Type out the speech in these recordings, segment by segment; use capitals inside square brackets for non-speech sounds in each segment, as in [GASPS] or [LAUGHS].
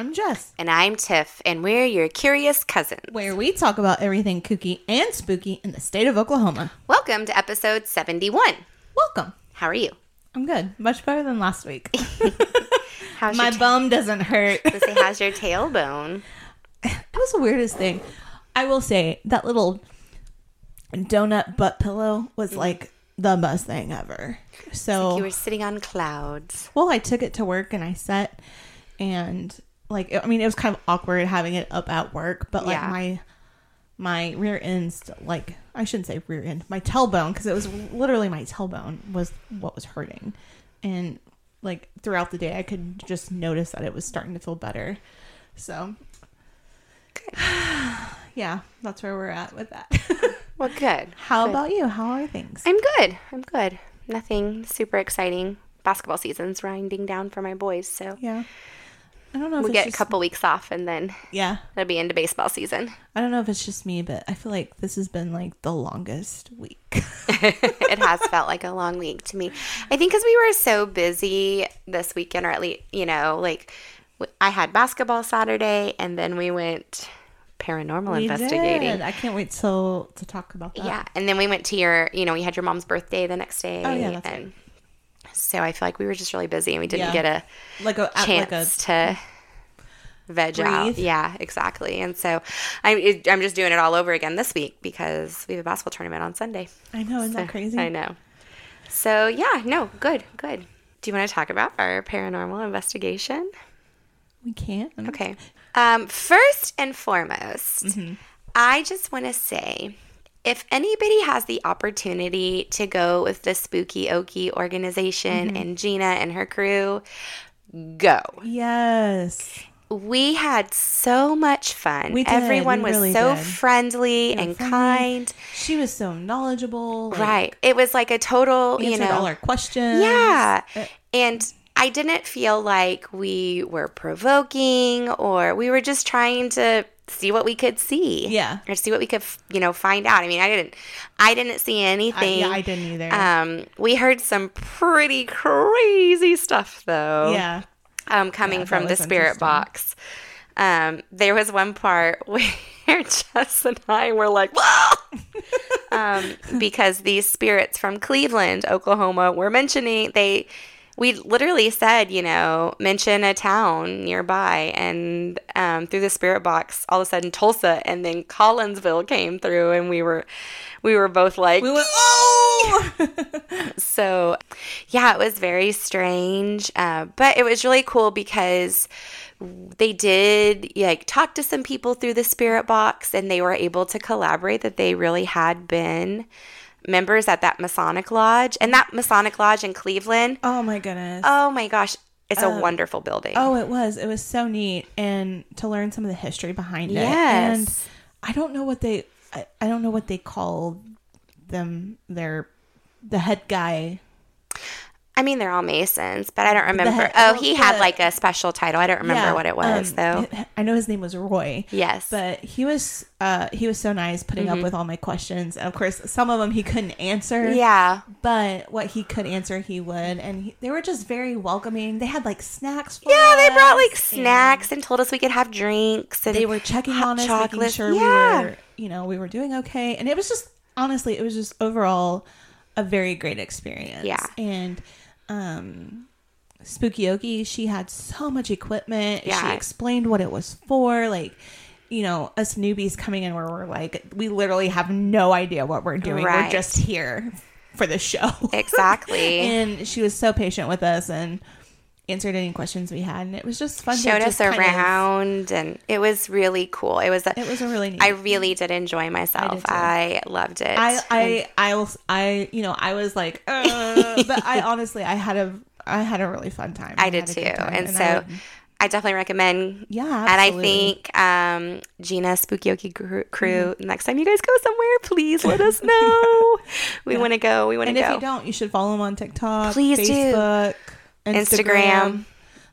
I'm Jess, And I'm Tiff, and we're your curious cousins. where we talk about everything kooky and spooky in the state of Oklahoma. Welcome to episode 71. Welcome. How are you? I'm good. Much better than last week. [LAUGHS] How's My ta- bum doesn't hurt. Let's say, how's your [LAUGHS] tailbone? That was the weirdest thing. I will say that little donut butt pillow was mm-hmm. like the best thing ever. So, You were sitting on clouds. well, I took it to work and I sat and like I mean it was kind of awkward having it up at work, but like Yeah. my my rear end st- like I shouldn't say rear end, my tailbone because it was literally my tailbone was what was hurting. And like throughout the day I could just notice that it was starting to feel better. So [SIGHS] yeah, that's where we're at with that. [LAUGHS] Well, good. How Good. about you? How are things? I'm good. I'm good. Nothing super exciting. Basketball season's winding down for my boys, so Yeah. I don't know if we it's get just, a couple weeks off, and then Yeah. it'll be into baseball season. I don't know if it's just me, but I feel like this has been like the longest week. [LAUGHS] it has felt like a long week to me. I think because we were so busy this weekend, or at least, you know, like I had basketball Saturday, and then we went paranormal We investigating. did. I can't wait till to talk about that. Yeah, and then we went to your, you know, we had your mom's birthday the next day. Oh, yeah, that's right. So I feel like we were just really busy, and we didn't Yeah. get a Like a chance like a to veg out. Yeah, exactly. And so I'm, it, I'm just doing it all over again this week because we have a basketball tournament on Sunday. I know, isn't that crazy? I know. So yeah, no, good, good. Do you want to talk about our paranormal investigation? We can't. Okay. Um, first and foremost, Mm-hmm. I just want to say if anybody has the opportunity to go with the Spooky Okie organization Mm-hmm. and Gina and her crew, go. Yes. We had so much fun. We did, Everyone we was really so did. friendly and friendly. kind. She was so knowledgeable. like, Right. It was like a total, you know, all our questions. Yeah. Uh, And I didn't feel like we were provoking or we were just trying to see what we could see. Yeah. Or see what we could, you know, find out. I mean, I didn't I didn't see I, anything. yeah, I didn't either. um we heard some pretty crazy stuff though. yeah. Um coming Yeah, from the spirit box. Um there was one part [LAUGHS] where Jess and I were like, Whoa! [LAUGHS] um, because these spirits from Cleveland, Oklahoma, were mentioning they. We literally said, you know, mention a town nearby, and um, through the spirit box, all of a sudden Tulsa, and then Collinsville came through, and we were, we were both like, We went, oh! [LAUGHS] so, yeah, it was very strange, uh, but it was really cool because they did like talk to some people through the spirit box, and they were able to collaborate that they really had been members at that Masonic lodge, and that Masonic lodge in Cleveland. oh my goodness. Oh my gosh, it's a oh. wonderful building. Oh, it was. It was so neat, and to learn some of the history behind it. Yes. And I don't know what they. I, I don't know what they call them. Their the head guy. I mean, they're all Masons, but I don't remember. head- oh, he had like a special title. I don't remember Yeah, what it was um, though. I know his name was Roy. Yes. But he was uh he was so nice putting Mm-hmm. up with all my questions. And of course, some of them he couldn't answer. yeah. But what he could answer, he would, and he, they were just very welcoming. They had like snacks. For Yeah, they brought like us, snacks and told us we could have drinks. And they were checking on us, chocolate. making sure yeah. we were, you know, we were doing okay. And it was just honestly, it was just overall a very great experience. Yeah. And um Spooky Okie, she had so much equipment. Yeah. She explained what it was for. Like, you know, us newbies coming in where we're like, we literally have no idea what we're doing. Right. We're just here for the show. [LAUGHS] Exactly. and she was so patient with us and answered any questions we had. And it was just fun to Showed us just kind of- around, and it was really cool. It was. A, it was a really neat I really did enjoy myself. too. I, loved it. I, I, I was, I, you know, I was like, uh, [LAUGHS] but I honestly, I had a, I had a really fun time. I did had a too, time, and, I so would- I definitely recommend. Yeah, and I think um, Gina Spooky Okie Gr- Crew. Next time you guys go somewhere, please let us [LAUGHS] know. We want to go. We want to go. and if you don't, you should follow them on TikTok, Please do. Instagram. Instagram.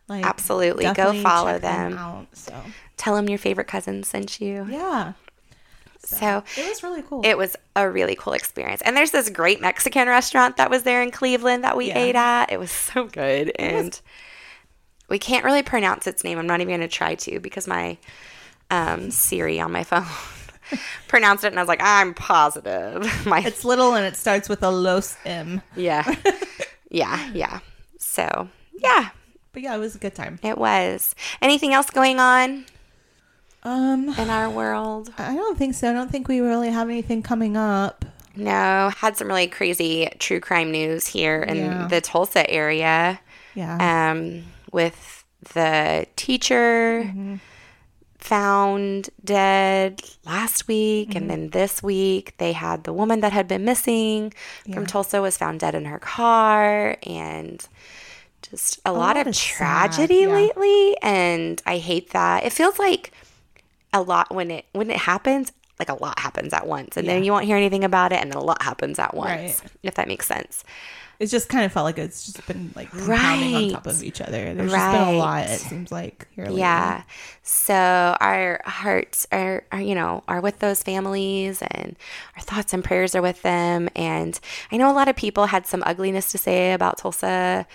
Like, Absolutely. Go follow check them. out, so Tell them your favorite cousin sent you. yeah, So it was really cool. it was a really cool experience. And there's this great Mexican restaurant that was there in Cleveland that we Yeah. ate at. It was [LAUGHS] so good. And we can't really pronounce its name. I'm not even going to try to because my um, Siri on my [LAUGHS] phone [LAUGHS] pronounced it, and I was like, I'm positive. My It's little and it starts with a Los M. yeah, yeah, yeah. So yeah, But yeah, it was a good time. it was. Anything else going on Um, in our world? I don't think so. I don't think we really have anything coming up. No, had some really crazy true crime news here in Yeah. the Tulsa area. Yeah. um, with the teacher Mm-hmm. Found dead last week Mm-hmm. and then this week they had the woman that had been missing from tulsa was found dead in her car and just a, lot, lot of is sad, tragedy yeah. lately and i hate that it feels like a lot when it when it happens like a lot happens at once and then you won't hear anything about it and then a lot happens at once Right. if that makes sense It just kind of felt like it's just been like compounding on top of each other. There's just been a lot. It seems like here. Yeah. So our hearts are, are, you know, are with those families and our thoughts and prayers are with them. And I know a lot of people had some ugliness to say about Tulsa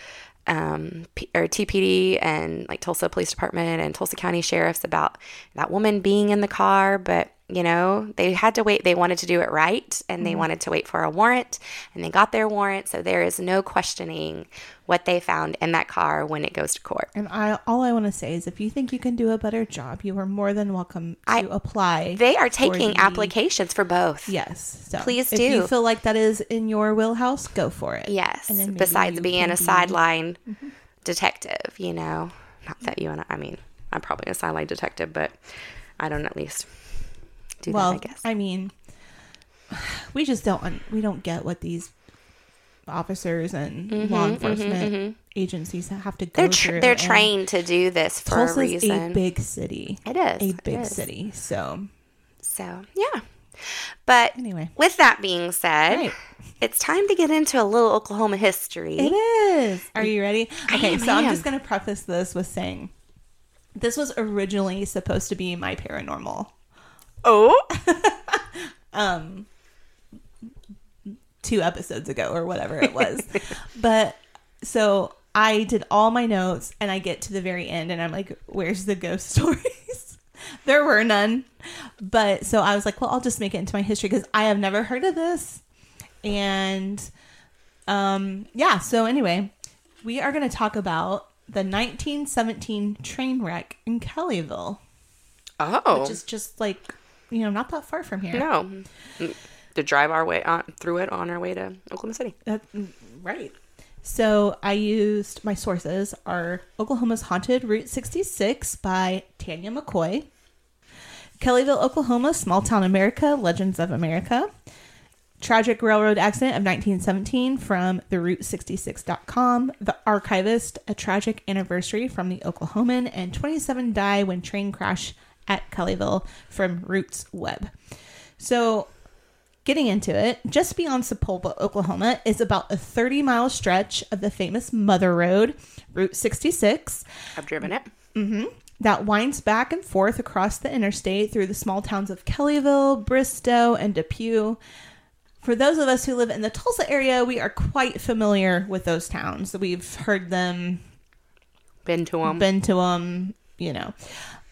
um, P- or TPD and like Tulsa Police Department and Tulsa County Sheriffs about that woman being in the car, but you know, they had to wait. They wanted to do it right and they wanted to wait for a warrant and they got their warrant. So there is no questioning what they found in that car when it goes to court. And I all I want to say is if you think you can do a better job, you are more than welcome to I- apply. They are for taking the- applications for both. Yes. So Please do. If you feel like that is in your wheelhouse, go for it. Yes. Besides being a be- [LAUGHS] Mm-hmm. sideline detective, you know, not that you and I, I mean, I'm probably a sideline detective, but I don't at least do Well, that, I guess. I mean, [SIGHS] we just don't we don't get what these officers and law enforcement agencies have to go Mm-hmm, they're tr- through. they're trained to do this for Tulsa's a reason. a big city. it is A big is. city. So So yeah. But anyway, with that being said, Right. it's time to get into a little Oklahoma history. it is. Are you ready? Okay, am, so I'm just gonna preface this with saying this was originally supposed to be my paranormal. Oh, [LAUGHS] um two episodes ago or whatever it was. [LAUGHS] but so I did all my notes and I get to the very end and I'm like, where's the ghost [LAUGHS] stories? there were none. But so I was like, well, I'll just make it into my history because I have never heard of this. And um yeah, so anyway, we are going to talk about the 1917 train wreck in Kellyville, oh, which is just like, you know, not that far from here. no. Mm-hmm. Mm-hmm. To drive our way on through it on our way to Oklahoma City. That, mm, right. So I used my sources are Oklahoma's Haunted Route 66 by Tanya McCoy, Kellyville, Oklahoma, Small Town America, Legends of America, Tragic Railroad Accident of 1917 from the Route66.com, The Archivist, A Tragic Anniversary from the Oklahoman, and 27 Die When Train Crash at Kellyville from Roots Web. So Getting into it, just beyond Sapulpa, Oklahoma, is about a 30 mile stretch of the famous Mother Road, Route 66, I've driven it. Mm-hmm. that winds back and forth across the interstate through the small towns of Kellyville, Bristow, and Depew. For those of us who live in the Tulsa area, we are quite familiar with those towns. We've heard them Been to them. been to them, you know.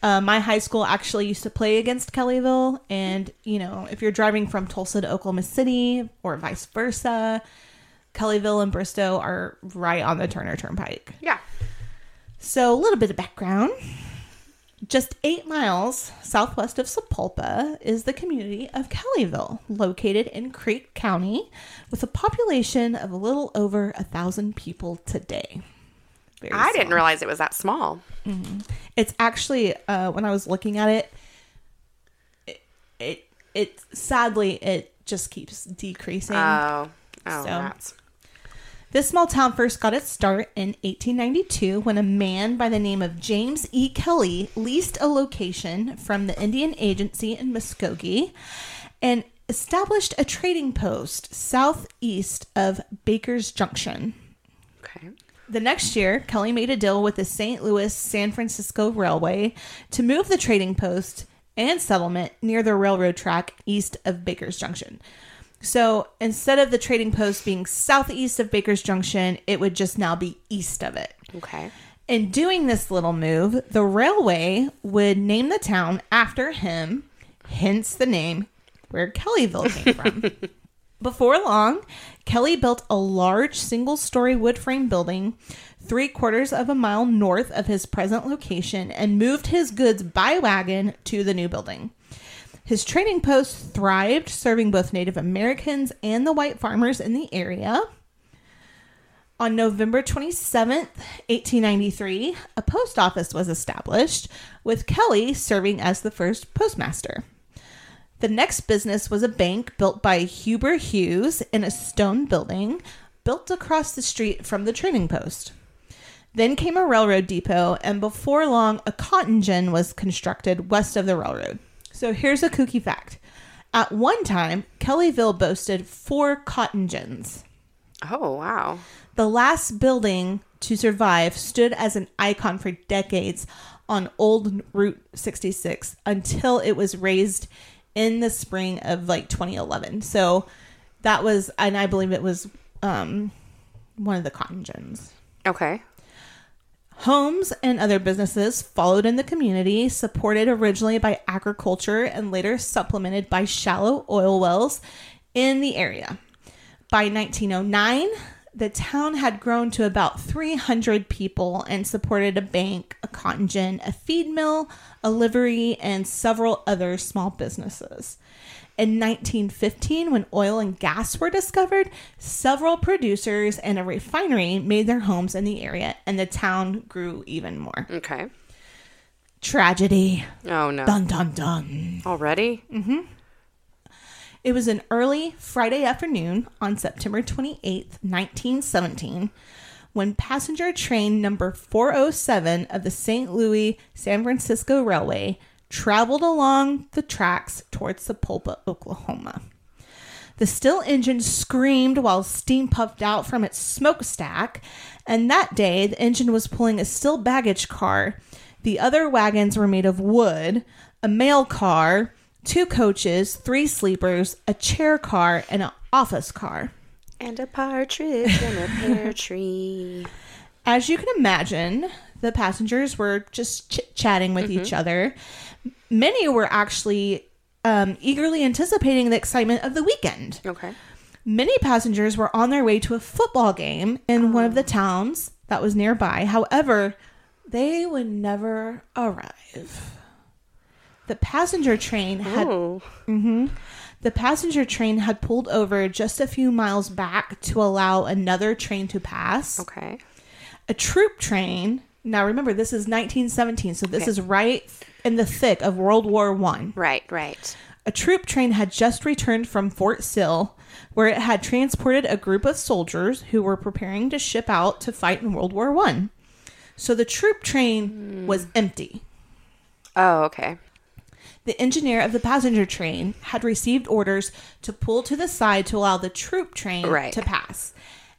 Uh, my high school actually used to play against Kellyville, and you know, if you're driving from Tulsa to Oklahoma City or vice versa, Kellyville and Bristow are right on the Turner Turnpike. yeah. So, a little bit of background. Just eight miles southwest of Sapulpa is the community of Kellyville, located in Creek County, with a population of a little over a thousand people today. Very I didn't realize it was that small. It's actually uh, when I was looking at it, it, it, it sadly it just keeps decreasing. Oh, oh, So- that's This small town first got its start in 1892 when a man by the name of James E. Kelly leased a location from the Indian Agency in Muskogee and established a trading post southeast of Baker's Junction. okay. The next year, Kelly made a deal with the St. Louis San Francisco Railway to move the trading post and settlement near the railroad track east of Baker's Junction. So instead of the trading post being southeast of Baker's Junction, it would just now be east of it. Okay. In doing this little move, the railway would name the town after him, hence the name where Kellyville came from. [LAUGHS] Before long, Kelly built a large single story wood frame building three quarters of a mile north of his present location and moved his goods by wagon to the new building. His trading post thrived, serving both Native Americans and the white farmers in the area. On November 27th, 1893, a post office was established, with Kelly serving as the first postmaster. The next business was a bank built by Huber Hughes in a stone building built across the street from the trading post. Then came a railroad depot, and before long, a cotton gin was constructed west of the railroad. So here's a kooky fact. At one time, Kellyville boasted four cotton gins. Oh, wow. The last building to survive stood as an icon for decades on Old Route 66 until it was razed in the spring of like 2011. So that was, and I believe it was um, one of the cotton gins. Okay. Homes and other businesses followed in the community, supported originally by agriculture and later supplemented by shallow oil wells in the area. By 1909, the town had grown to about 300 people and supported a bank, cotton gin, a feed mill, a livery, and several other small businesses. In 1915, when oil and gas were discovered, several producers and a refinery made their homes in the area, and the town grew even more. Okay. Tragedy. Oh, no. Dun dun dun. Already? Mm hmm. It was an early Friday afternoon on September 28th, 1917, when passenger train number 407 of the St. Louis San Francisco Railway traveled along the tracks towards Sapulpa, Oklahoma. The still engine screamed while steam puffed out from its smokestack, and that day the engine was pulling a still baggage car. The other wagons were made of wood, a mail car, two coaches, three sleepers, a chair car, and an office car. And a partridge in a pear [LAUGHS] tree. As you can imagine, the passengers were just chit chatting with each other. Many were actually um, eagerly anticipating the excitement of the weekend. Okay. Many passengers were on their way to a football game in one of the towns that was nearby. However, they would never arrive. The passenger train had Oh. The passenger train had pulled over just a few miles back to allow another train to pass. Okay. A troop train. Now remember, this is 1917, so this Okay. is right in the thick of World War One. Right, right. A troop train had just returned from Fort Sill, where it had transported a group of soldiers who were preparing to ship out to fight in World War One. So the troop train hmm. was empty. Oh, okay. The engineer of the passenger train had received orders to pull to the side to allow the troop train Right. to pass.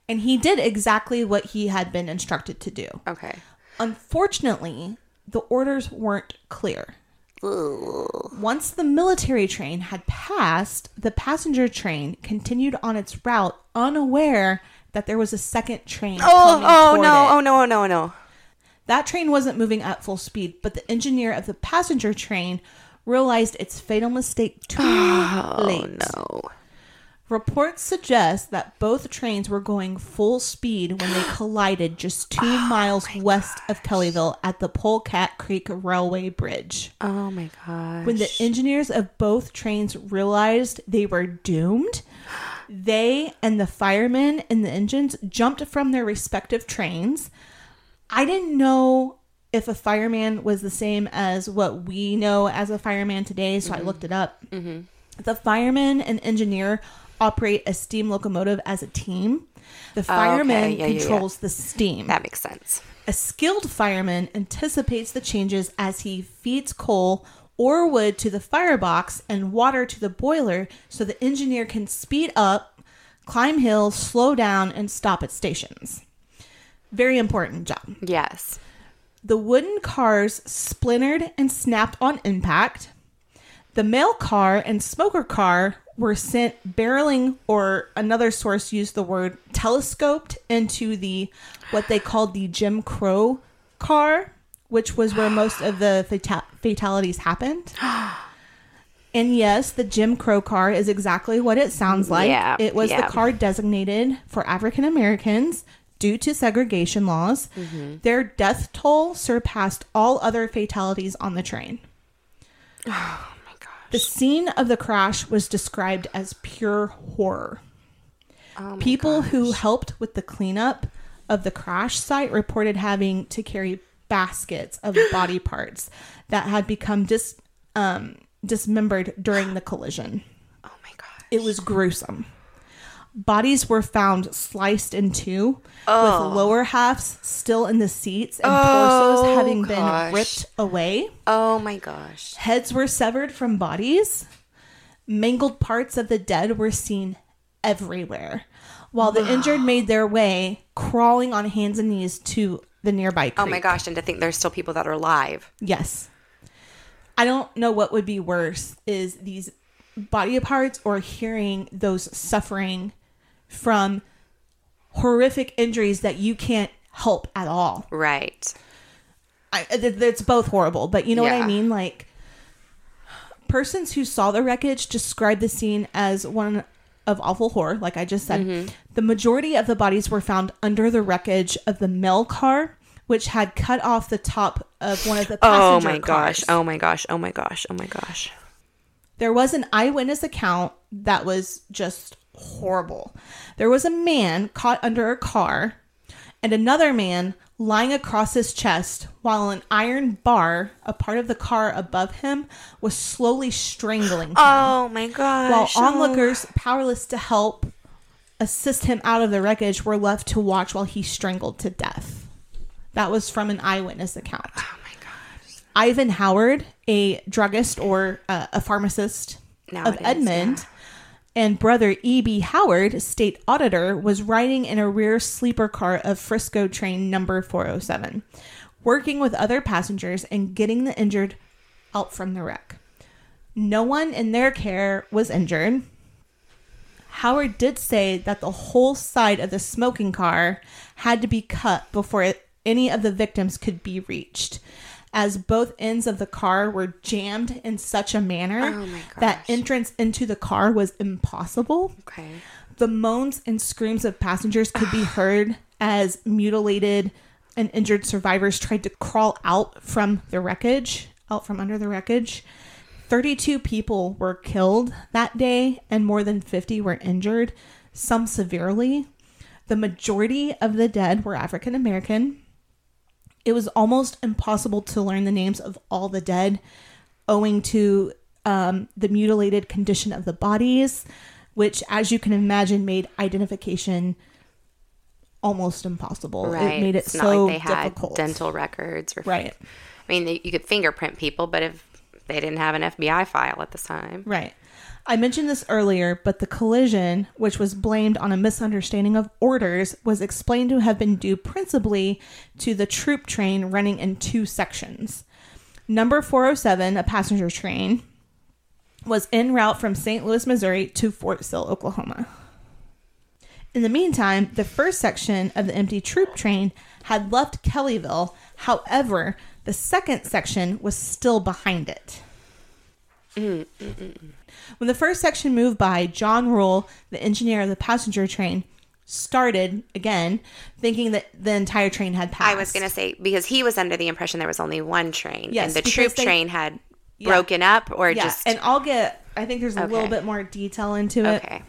And he did exactly what he had been instructed to do. Okay. Unfortunately, the orders weren't clear. Once the military train had passed, the passenger train continued on its route, unaware that there was a second train. Oh, oh no, it. oh no, oh no, oh no. That train wasn't moving at full speed, but the engineer of the passenger train realized its fatal mistake too Oh late. no. Reports suggest that both trains were going full speed when they [GASPS] collided just two Oh miles west of Kellyville at the Polecat Creek Railway Bridge. Oh my gosh. When the engineers of both trains realized they were doomed, they and the firemen in the engines jumped from their respective trains. I didn't know if a fireman was the same as what we know as a fireman today, so I mm-hmm. looked it up. Mm-hmm. The fireman and engineer operate a steam locomotive as a team. The fireman Yeah, yeah, yeah. controls the steam. that makes sense. A skilled fireman anticipates the changes as he feeds coal or wood to the firebox and water to the boiler so the engineer can speed up, climb hills, slow down, and stop at stations. Very important job. Yes. The wooden cars splintered and snapped on impact. The mail car and smoker car were sent barreling, or another source used the word telescoped into the what they called the Jim Crow car, which was where most of the fata- fatalities happened. [GASPS] And yes, the Jim Crow car is exactly what it sounds like. Yeah, it was yeah. the car designated for African Americans due to segregation laws. Mm-hmm. Their death toll surpassed all other fatalities on the train. [SIGHS] Oh my gosh. The scene of the crash was described as pure horror. Oh People who helped with the cleanup of the crash site reported having to carry baskets of [GASPS] body parts that had become dis, um, dismembered during the collision. [GASPS] Oh my gosh. It was gruesome. Bodies were found sliced in two, Oh. with lower halves still in the seats and Oh, torsos having been ripped away. Oh my gosh. Heads were severed from bodies. Mangled parts of the dead were seen everywhere, while the injured made their way crawling on hands and knees to the nearby creek. Oh my gosh. And to think there's still people that are alive. Yes. I don't know what would be worse is these body parts or hearing those suffering from horrific injuries that you can't help at all. Right. I, it's both horrible, but you know what I mean? Like, persons who saw the wreckage described the scene as one of awful horror, like I just said. Mm-hmm. The majority of the bodies were found under the wreckage of the mail car, which had cut off the top of one of the passenger Oh passenger my gosh. Oh my gosh. Oh my gosh. Oh my gosh. There was an eyewitness account that was just horrible. There was a man caught under a car and another man lying across his chest while an iron bar, a part of the car above him, was slowly strangling him. Oh my god. while gosh. onlookers, powerless to help assist him out of the wreckage, were left to watch while he strangled to death. That was from an eyewitness account. Oh my gosh. Ivan Howard, a druggist or uh, a pharmacist Nowadays, of Edmond, and brother E.B. Howard, state auditor, was riding in a rear sleeper car of Frisco train number 407, working with other passengers and getting the injured out from the wreck. No one in their care was injured. Howard did say that the whole side of the smoking car had to be cut before any of the victims could be reached, as both ends of the car were jammed in such a manner Oh that entrance into the car was impossible. Okay. The moans and screams of passengers could be [SIGHS] heard as mutilated and injured survivors tried to crawl out from the wreckage, out from under the wreckage. 32 people were killed that day and more than 50 were injured, some severely. The majority of the dead were African American. It was almost impossible to learn the names of all the dead owing to um, the mutilated condition of the bodies, which, as you can imagine, made identification almost impossible. Right. It made it it's so not like they had difficult. dental records or Right. I mean, they, you could fingerprint people, but if they didn't have an FBI file at the time. Right. I mentioned this earlier, but the collision, which was blamed on a misunderstanding of orders, was explained to have been due principally to the troop train running in two sections. Number 407, a passenger train, was en route from St. Louis, Missouri to Fort Sill, Oklahoma. In the meantime, the first section of the empty troop train had left Kellyville. However, the second section was still behind it. Mm, mm, mm, when the first section moved by, John Rule, the engineer of the passenger train, started again, thinking that the entire train had passed. I was going to say, because he was under the impression there was only one train. Yes, and the troop they- train had Yeah. broken up or yeah, just. and I'll get. I think there's a little bit more detail into it. okay.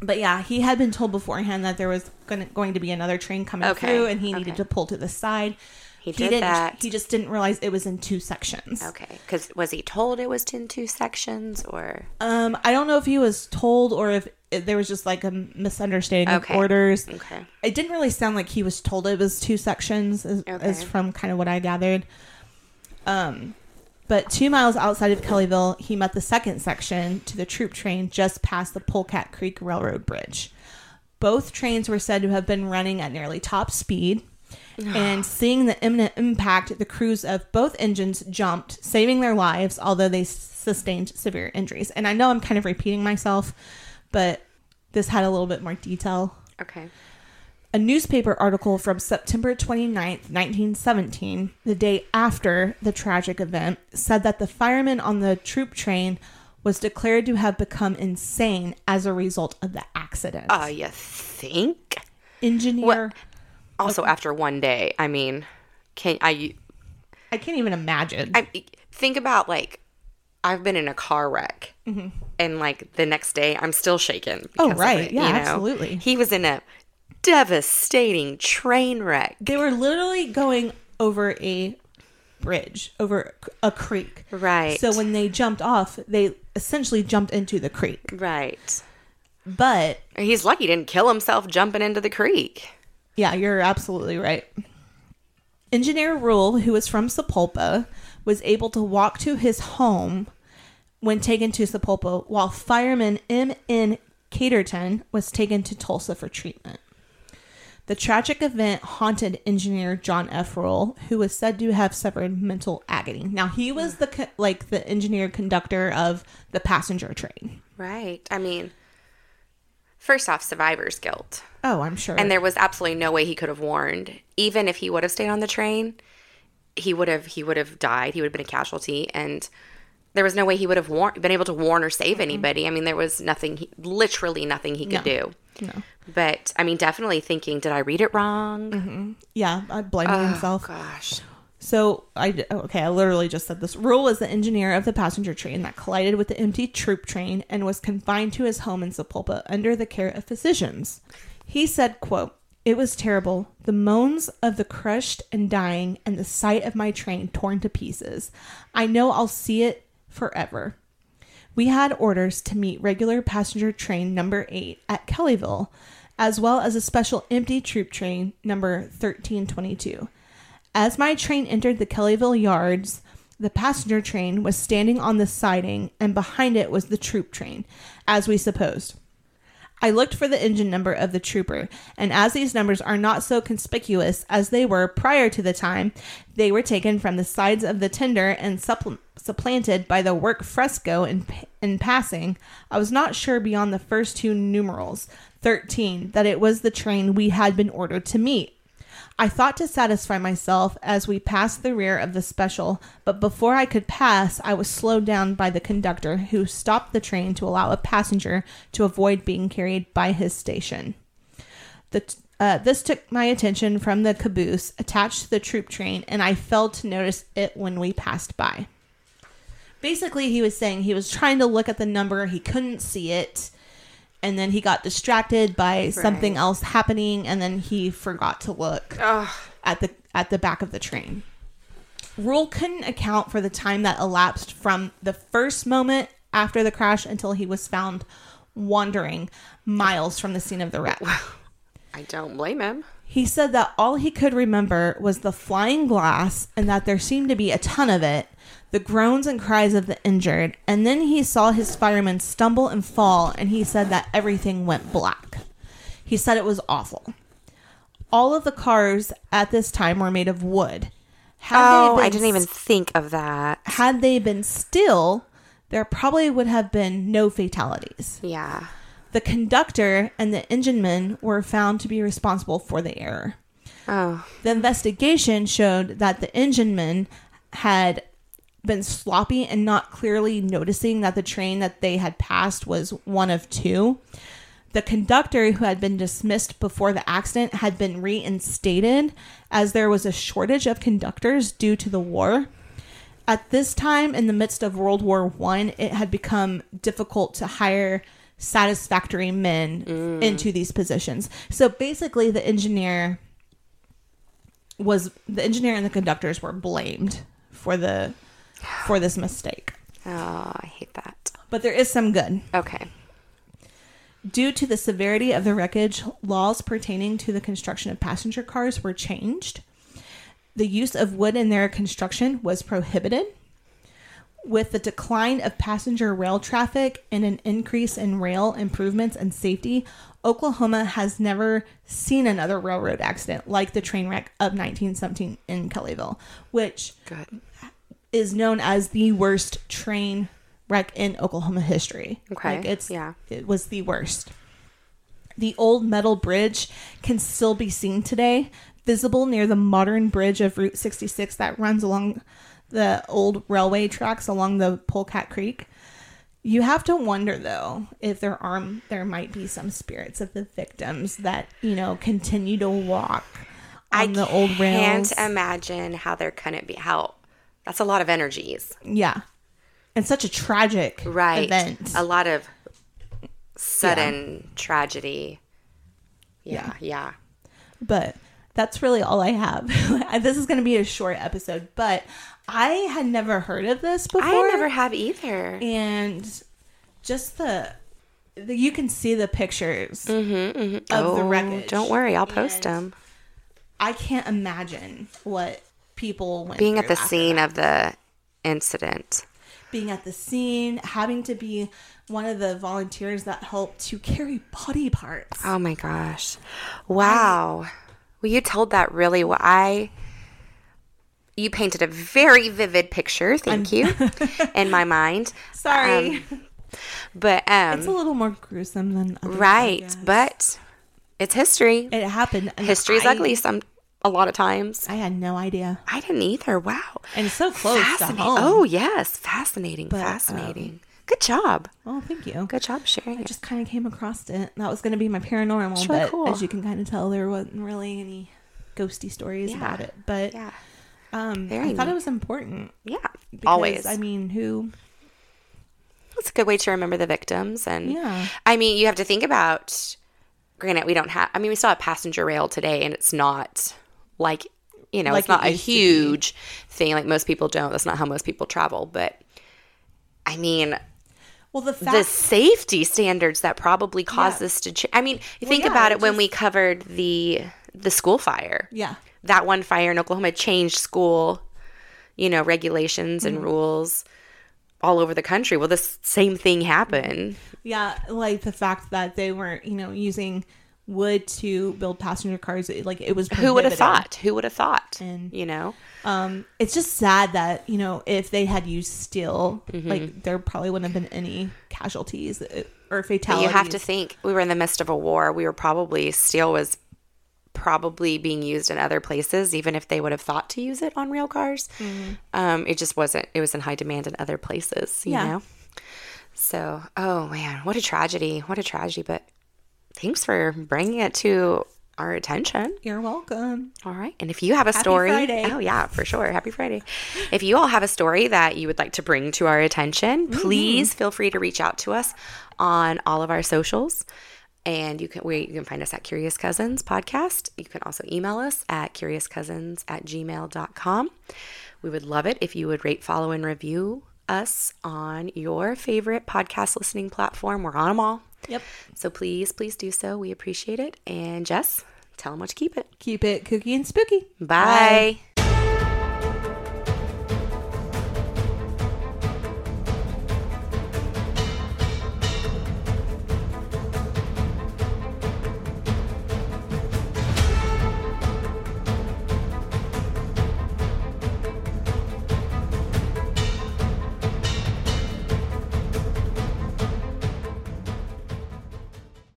But yeah, he had been told beforehand that there was going to, going to be another train coming Okay, through, and he needed to pull to the side. He did didn't. that. He just didn't realize it was in two sections. Okay. Because was he told it was in two sections or. Um, I don't know if he was told or if there was just like a misunderstanding Okay. of orders. Okay. It didn't really sound like he was told it was two sections, as, Okay. as from kind of what I gathered. Um, but two miles outside of Kellyville, he met the second section to the troop train just past the Polecat Creek Railroad Bridge. Both trains were said to have been running at nearly top speed. [SIGHS] and seeing the imminent impact, the crews of both engines jumped, saving their lives, although they sustained severe injuries. And I know I'm kind of repeating myself, but this had a little bit more detail. Okay. A newspaper article from September 29th, 1917, the day after the tragic event, said that the fireman on the troop train was declared to have become insane as a result of the accident. Uh, you think? Engineer, What? Also, after one day, I mean, can I? I can't even imagine. I think about like I've been in a car wreck, and like the next day I'm still shaken. Mm-hmm. Oh, right. it, Yeah, absolutely. He was in a devastating train wreck. they were literally going over a bridge, over a creek. Right. So when they jumped off, they essentially jumped into the creek. Right. But He's lucky he didn't kill himself jumping into the creek. Yeah, you're absolutely right. Engineer Rule, who was from Sapulpa, was able to walk to his home when taken to Sapulpa, while fireman M.N. Caterton was taken to Tulsa for treatment. The tragic event haunted engineer John F. Rule, who was said to have suffered mental agony. Now he was the like the engineer conductor of the passenger train. Right. I mean, first off, survivor's guilt. Oh, I'm sure. And there was absolutely no way he could have warned. Even if he would have stayed on the train, he would have he would have died. He would have been a casualty, and there was no way he would have warn, been able to warn or save anybody. I mean, there was nothing, he, literally nothing he could do. no. But I mean, definitely thinking, did I read it wrong? Mm-hmm. Yeah, I blaming oh, himself. Gosh. So I oh, okay, I literally just said this. Rule was the engineer of the passenger train that collided with the empty troop train and was confined to his home in Sapulpa under the care of physicians. He said, quote, It was terrible. The moans of the crushed and dying and the sight of my train torn to pieces. I know I'll see it forever. We had orders to meet regular passenger train number 8 at Kellyville, as well as a special empty troop train number 1322. As my train entered the Kellyville yards, the passenger train was standing on the siding, and behind it was the troop train, as we supposed. I looked for the engine number of the trooper, and as these numbers are not so conspicuous as they were prior to the time, they were taken from the sides of the tender and suppl- supplanted by the work Frisco in, p- in passing. I was not sure beyond the first two numerals, 13, that it was the train we had been ordered to meet. I thought to satisfy myself as we passed the rear of the special, but before I could pass, I was slowed down by the conductor, who stopped the train to allow a passenger to avoid being carried by his station. The, uh, this took my attention from the caboose attached to the troop train, and I failed to notice it when we passed by. Basically, he was saying he was trying to look at the number, he couldn't see it, and then he got distracted by something else happening, and then he forgot to look at the at the back of the train. Rule couldn't account for the time that elapsed from the first moment after the crash until he was found wandering miles from the scene of the wreck. I don't blame him. He said that all he could remember was the flying glass and that there seemed to be a ton of it, the groans and cries of the injured, and then he saw his firemen stumble and fall, and he said that everything went black. He said it was awful. All of the cars at this time were made of wood. Had Oh, I didn't even think of that. had they been still, there probably would have been no fatalities. Yeah. The conductor and the engineman were found to be responsible for the error. Oh, The investigation showed that the engineman had been sloppy and not clearly noticing that the train that they had passed was one of two. The conductor, who had been dismissed before the accident, had been reinstated as there was a shortage of conductors due to the war. At this time, in the midst of World War One, it had become difficult to hire satisfactory men mm. into these positions. So basically, the engineer was the engineer and the conductors were blamed for the for this mistake. oh, I hate that. But there is some good. Okay. Due to the severity of the wreckage, laws pertaining to the construction of passenger cars were changed. The use of wood in their construction was prohibited. With the decline of passenger rail traffic and an increase in rail improvements and safety, Oklahoma has never seen another railroad accident like the train wreck of 1917 in Kellyville, which Good. Is known as the worst train wreck in Oklahoma history. Okay, Like it's yeah. it was the worst. The old metal bridge can still be seen today, visible near the modern bridge of Route 66 that runs along the old railway tracks along the Polecat Creek. You have to wonder though if there are there might be some spirits of the victims that you know continue to walk on the old rails. can't imagine how there couldn't be how. That's a lot of energies, yeah, and such a tragic right? event. A lot of sudden tragedy. Yeah. Yeah, yeah. but that's really all I have. [LAUGHS] this is going to be a short episode, but I had never heard of this before. I never have either. and just the, the you can see the pictures Mm-hmm, mm-hmm. of the Oh, wreckage. Don't worry, I'll post them. I can't imagine what people went Being at the scene that. of the incident. being at the scene, having to be one of the volunteers that helped to carry body parts. Oh my gosh. Wow. well, you told that really well. I you painted a very vivid picture, thank you, [LAUGHS] in my mind. Sorry, Um, But um it's a little more gruesome than right, but it's history. it happened. and History's I- ugly some a lot of times. I had no idea, I didn't either. Wow. and so close to home. Oh, yes. Fascinating. But, um, fascinating. Good job. oh, thank you. Good job sharing I it. just kind of came across it. That was going to be my paranormal, really but cool. as you can kind of tell, there wasn't really any ghosty stories Yeah. about it. But Yeah. um, Very I thought it was important. Yeah. Because, Always. I mean, who? It's a good way to remember the victims. And Yeah. I mean, you have to think about, granted, we don't have, I mean, we still have passenger rail today, and it's not like, you know, Like it's not it a used to be. huge thing. Like most people don't. That's not how most people travel. But I mean, Well, the fact the safety standards that probably caused Yeah. this to change. I mean, Well, think yeah, about it it when we covered the the school fire. yeah, That one fire in Oklahoma changed school, you know, regulations Mm-hmm. and rules all over the country. Well, this same thing happened. yeah, like the fact that they weren't, you know, using wood to build passenger cars. Like it was. Who would have thought? Who would have thought? And- you know, Um, it's just sad that you know if they had used steel, Mm-hmm. like there probably wouldn't have been any casualties uh, or But fatalities. you have to think we were in the midst of a war. We were probably steel was probably being used in other places, even if they would have thought to use it on rail cars. Um, it just wasn't. It was in high demand in other places. You Yeah. know. So, oh man, what a tragedy! What a tragedy! But thanks for bringing it to our attention. You're welcome. All right. And if you have a story, Friday. oh yeah, for sure. Happy Friday. If you all have a story that you would like to bring to our attention, Mm-hmm. please feel free to reach out to us on all of our socials. And you can we you can find us at Curious Cousins Podcast. You can also email us at curiouscousins at gmail.com. We would love it if you would rate, follow, and review us on your favorite podcast listening platform. We're on them all. Yep. So please, please do so. We appreciate it. And Jess, tell them what to keep it. Keep it kooky and spooky. Bye.